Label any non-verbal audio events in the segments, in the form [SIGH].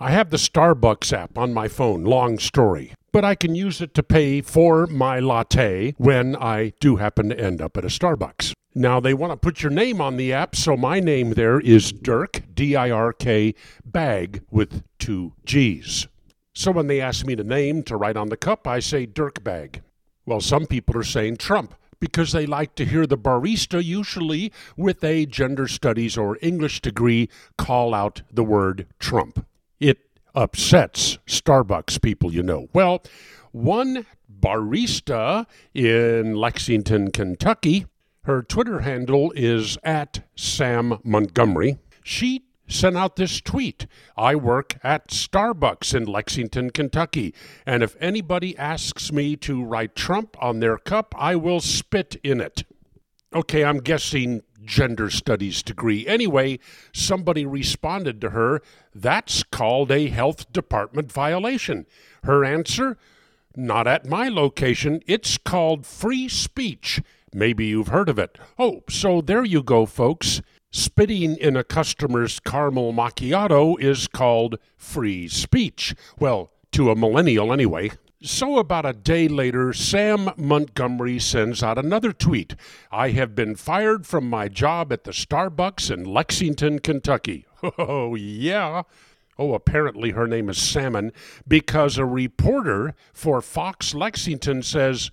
I have the Starbucks app on my phone, long story, but I can use it to pay for my latte when I do happen to end up at a Starbucks. Now, they want to put your name on the app, so my name there is Dirk, D I R K, Bag with two G's. So when they ask me the name to write on the cup, I say Dirk Bag. Well, some people are saying Trump because they like to hear the barista, usually with a gender studies or English degree, call out the word Trump. Upsets Starbucks people, you know. Well, one barista in Lexington, Kentucky, her Twitter handle is at Sam Montgomery. She sent out this tweet I work at Starbucks in Lexington, Kentucky, and if anybody asks me to write Trump on their cup, I will spit in it. Okay, I'm guessing gender studies degree. Anyway, somebody responded to her, that's called a health department violation. Her answer, not at my location, it's called free speech. Maybe you've heard of it. Oh, so there you go, folks. Spitting in a customer's caramel macchiato is called free speech. Well, to a millennial anyway. So, about a day later, Sam Montgomery sends out another tweet I have been fired from my job at the Starbucks in Lexington, Kentucky. [LAUGHS] Oh, yeah. Oh, apparently her name is Salmon because a reporter for Fox Lexington says,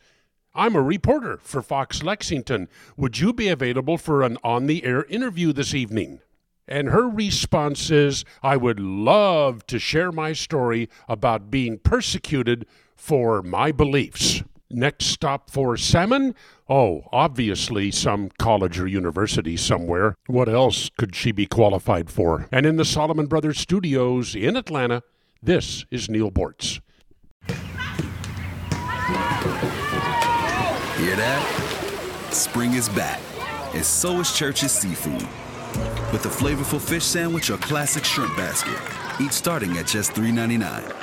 I'm a reporter for Fox Lexington. Would you be available for an on the air interview this evening? And her response is, I would love to share my story about being persecuted for my beliefs. Next stop for Salmon? Oh, obviously some college or university somewhere. What else could she be qualified for? And in the Solomon Brothers studios in Atlanta, this is Neal Boortz. Hear that? Spring is back, and so is Church's Seafood. With a flavorful fish sandwich or classic shrimp basket, each starting at just $3.99.